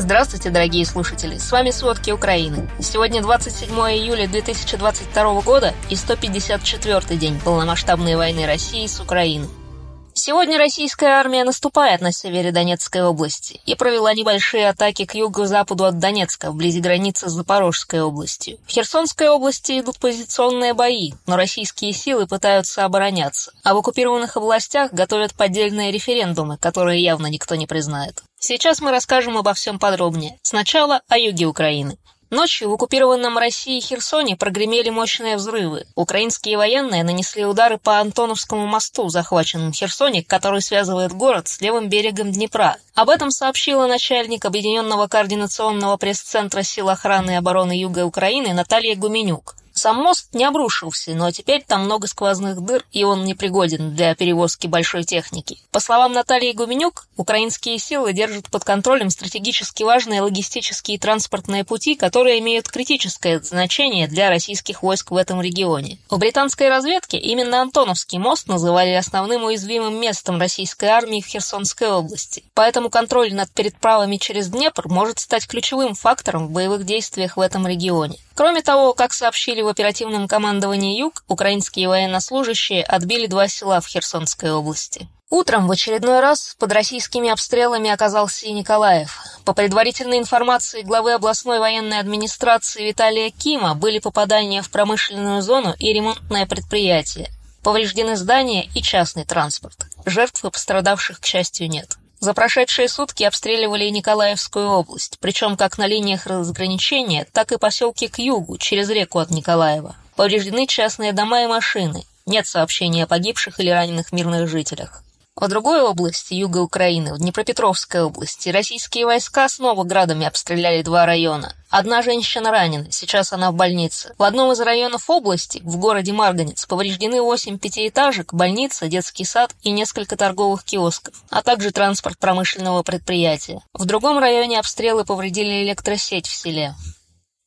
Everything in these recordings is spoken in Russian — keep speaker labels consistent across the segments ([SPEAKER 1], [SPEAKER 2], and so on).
[SPEAKER 1] Здравствуйте, дорогие слушатели! С вами «Сводки Украины». Сегодня 27 июля 2022 года и 154 день полномасштабной войны России с Украиной. Сегодня российская армия наступает на севере Донецкой области и провела небольшие атаки к юго-западу от Донецка, вблизи границы с Запорожской областью. В Херсонской области идут позиционные бои, но российские силы пытаются обороняться, а в оккупированных областях готовят поддельные референдумы, которые явно никто не признает. Сейчас мы расскажем обо всем подробнее. Сначала о юге Украины. Ночью в оккупированном России Херсоне прогремели мощные взрывы. Украинские военные нанесли удары по Антоновскому мосту, захваченном в Херсоне, который связывает город с левым берегом Днепра. Об этом сообщила начальник Объединенного координационного пресс-центра сил охраны и обороны Юга Украины Наталья Гуменюк. Сам мост не обрушился, но теперь там много сквозных дыр, и он непригоден для перевозки большой техники. По словам Натальи Гуменюк, украинские силы держат под контролем стратегически важные логистические и транспортные пути, которые имеют критическое значение для российских войск в этом регионе. У британской разведки именно Антоновский мост называли основным уязвимым местом российской армии в Херсонской области. Поэтому контроль над передправами через Днепр может стать ключевым фактором в боевых действиях в этом регионе. Кроме того, как сообщили в оперативном командовании «Юг», украинские военнослужащие отбили два села в Херсонской области. Утром в очередной раз под российскими обстрелами оказался и Николаев. По предварительной информации главы областной военной администрации Виталия Кима были попадания в промышленную зону и ремонтное предприятие. Повреждены здания и частный транспорт. Жертв и пострадавших, к счастью, нет. За прошедшие сутки обстреливали Николаевскую область, причем как на линиях разграничения, так и поселки к югу, через реку от Николаева. Повреждены частные дома и машины. Нет сообщений о погибших или раненых мирных жителях. В другой области, юга Украины, в Днепропетровской области, российские войска снова градами обстреляли два района. Одна женщина ранена, сейчас она в больнице. В одном из районов области, в городе Марганец, повреждены 8 пятиэтажек, больница, детский сад и несколько торговых киосков, а также транспорт промышленного предприятия. В другом районе обстрелы повредили электросеть в селе.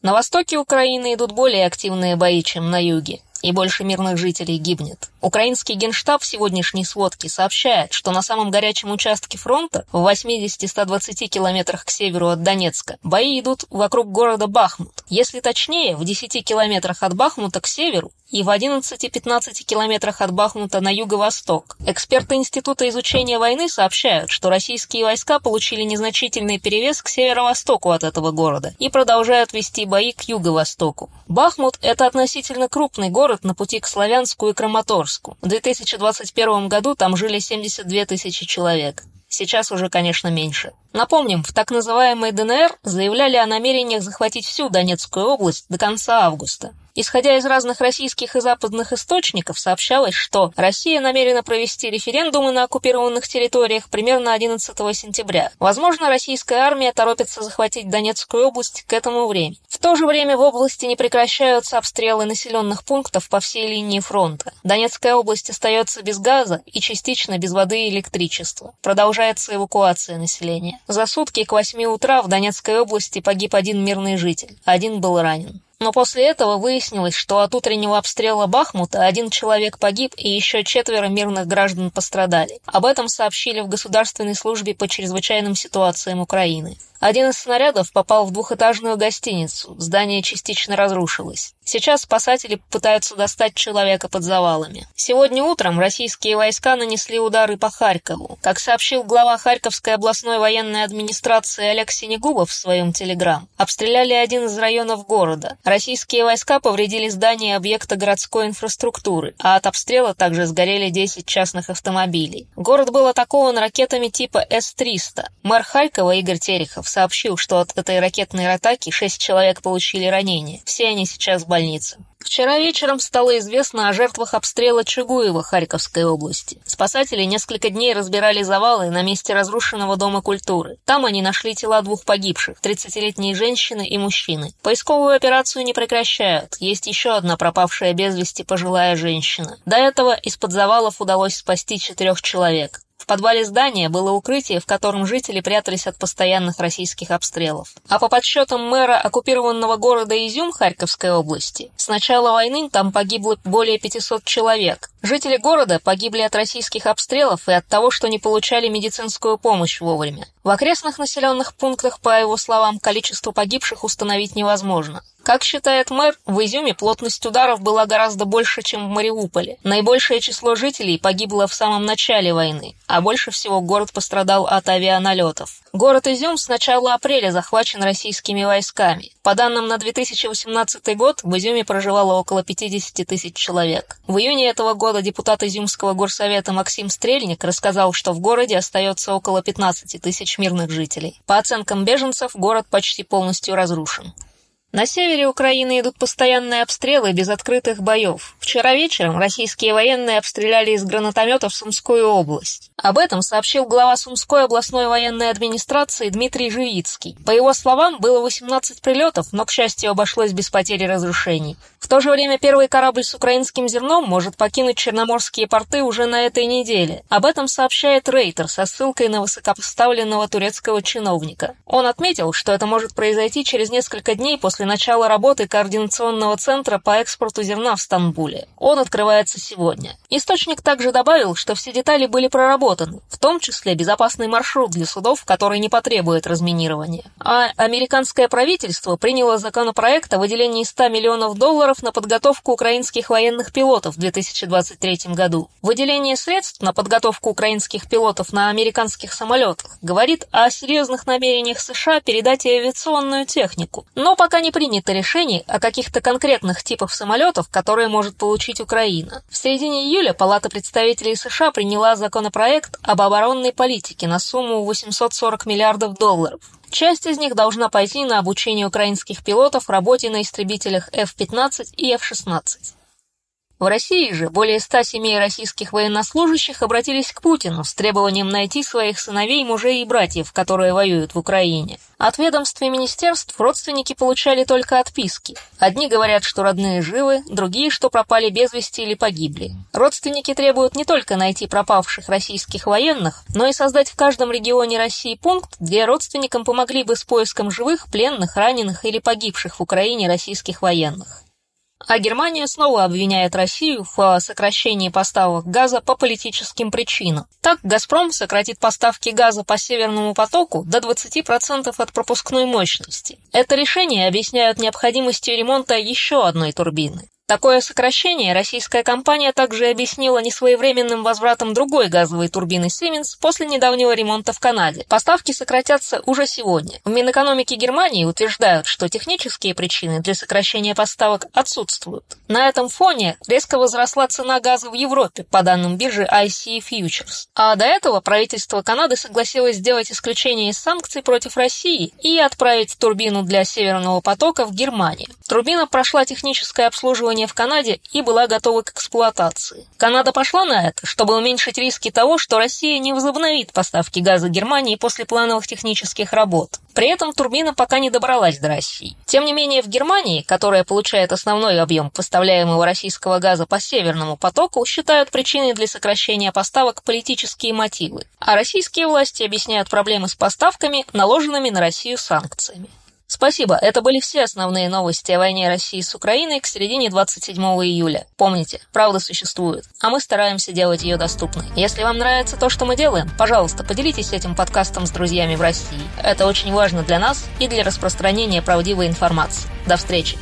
[SPEAKER 1] На востоке Украины идут более активные бои, чем на юге и больше мирных жителей гибнет. Украинский генштаб в сегодняшней сводке сообщает, что на самом горячем участке фронта, в 80-120 километрах к северу от Донецка, бои идут вокруг города Бахмут. Если точнее, в 10 километрах от Бахмута к северу и в 11-15 километрах от Бахмута на юго-восток. Эксперты Института изучения войны сообщают, что российские войска получили незначительный перевес к северо-востоку от этого города и продолжают вести бои к юго-востоку. Бахмут – это относительно крупный город на пути к Славянску и Краматорску. В 2021 году там жили 72 тысячи человек. Сейчас уже, конечно, меньше. Напомним, в так называемой ДНР заявляли о намерениях захватить всю Донецкую область до конца августа. Исходя из разных российских и западных источников, сообщалось, что Россия намерена провести референдумы на оккупированных территориях примерно 11 сентября. Возможно, российская армия торопится захватить Донецкую область к этому времени. В то же время в области не прекращаются обстрелы населенных пунктов по всей линии фронта. Донецкая область остается без газа и частично без воды и электричества. Продолжается эвакуация населения. За сутки к 8 утра в Донецкой области погиб один мирный житель, один был ранен. Но после этого выяснилось, что от утреннего обстрела Бахмута один человек погиб и еще четверо мирных граждан пострадали. Об этом сообщили в Государственной службе по чрезвычайным ситуациям Украины. Один из снарядов попал в двухэтажную гостиницу, здание частично разрушилось. Сейчас спасатели пытаются достать человека под завалами. Сегодня утром российские войска нанесли удары по Харькову. Как сообщил глава Харьковской областной военной администрации Олег Синегубов в своем телеграм, обстреляли один из районов города. Российские войска повредили здание объекта городской инфраструктуры, а от обстрела также сгорели 10 частных автомобилей. Город был атакован ракетами типа С-300. Мэр Харькова Игорь Терехов сообщил, что от этой ракетной атаки шесть человек получили ранения. Все они сейчас в больнице. Вчера вечером стало известно о жертвах обстрела Чугуева Харьковской области. Спасатели несколько дней разбирали завалы на месте разрушенного Дома культуры. Там они нашли тела двух погибших, 30-летней женщины и мужчины. Поисковую операцию не прекращают. Есть еще одна пропавшая без вести пожилая женщина. До этого из-под завалов удалось спасти четырех человек. В подвале здания было укрытие, в котором жители прятались от постоянных российских обстрелов. А по подсчетам мэра оккупированного города Изюм Харьковской области, с начала войны там погибло более 500 человек. Жители города погибли от российских обстрелов и от того, что не получали медицинскую помощь вовремя. В окрестных населенных пунктах, по его словам, количество погибших установить невозможно. Как считает мэр, в Изюме плотность ударов была гораздо больше, чем в Мариуполе. Наибольшее число жителей погибло в самом начале войны, а больше всего город пострадал от авианалетов. Город Изюм с начала апреля захвачен российскими войсками. По данным на 2018 год, в Изюме проживало около 50 тысяч человек. В июне этого года депутат Изюмского горсовета Максим Стрельник рассказал, что в городе остается около 15 тысяч мирных жителей. По оценкам беженцев, город почти полностью разрушен. На севере Украины идут постоянные обстрелы без открытых боев. Вчера вечером российские военные обстреляли из гранатометов Сумскую область. Об этом сообщил глава Сумской областной военной администрации Дмитрий Живицкий. По его словам, было 18 прилетов, но, к счастью, обошлось без потери разрушений. В то же время первый корабль с украинским зерном может покинуть черноморские порты уже на этой неделе. Об этом сообщает Рейтер со ссылкой на высокопоставленного турецкого чиновника. Он отметил, что это может произойти через несколько дней после после начала работы Координационного центра по экспорту зерна в Стамбуле. Он открывается сегодня. Источник также добавил, что все детали были проработаны, в том числе безопасный маршрут для судов, который не потребует разминирования. А американское правительство приняло законопроект о выделении 100 миллионов долларов на подготовку украинских военных пилотов в 2023 году. Выделение средств на подготовку украинских пилотов на американских самолетах говорит о серьезных намерениях США передать авиационную технику, но пока не принято решений о каких-то конкретных типах самолетов, которые может получить Украина. В середине июля Палата представителей США приняла законопроект об оборонной политике на сумму 840 миллиардов долларов. Часть из них должна пойти на обучение украинских пилотов работе на истребителях F-15 и F-16. В России же более ста семей российских военнослужащих обратились к Путину с требованием найти своих сыновей, мужей и братьев, которые воюют в Украине. От ведомств и министерств родственники получали только отписки. Одни говорят, что родные живы, другие, что пропали без вести или погибли. Родственники требуют не только найти пропавших российских военных, но и создать в каждом регионе России пункт, где родственникам помогли бы с поиском живых, пленных, раненых или погибших в Украине российских военных. А Германия снова обвиняет Россию в сокращении поставок газа по политическим причинам. Так, «Газпром» сократит поставки газа по «Северному потоку» до 20% от пропускной мощности. Это решение объясняют необходимостью ремонта еще одной турбины. Такое сокращение российская компания также объяснила несвоевременным возвратом другой газовой турбины Siemens после недавнего ремонта в Канаде. Поставки сократятся уже сегодня. В Минэкономике Германии утверждают, что технические причины для сокращения поставок отсутствуют. На этом фоне резко возросла цена газа в Европе, по данным биржи IC Futures. А до этого правительство Канады согласилось сделать исключение из санкций против России и отправить турбину для Северного потока в Германию. Турбина прошла техническое обслуживание в Канаде и была готова к эксплуатации. Канада пошла на это, чтобы уменьшить риски того, что Россия не возобновит поставки газа Германии после плановых технических работ. При этом турбина пока не добралась до России. Тем не менее, в Германии, которая получает основной объем поставляемого российского газа по Северному потоку, считают причиной для сокращения поставок политические мотивы. А российские власти объясняют проблемы с поставками, наложенными на Россию санкциями. Спасибо, это были все основные новости о войне России с Украиной к середине 27 июля. Помните, правда существует, а мы стараемся делать ее доступной. Если вам нравится то, что мы делаем, пожалуйста, поделитесь этим подкастом с друзьями в России. Это очень важно для нас и для распространения правдивой информации. До встречи!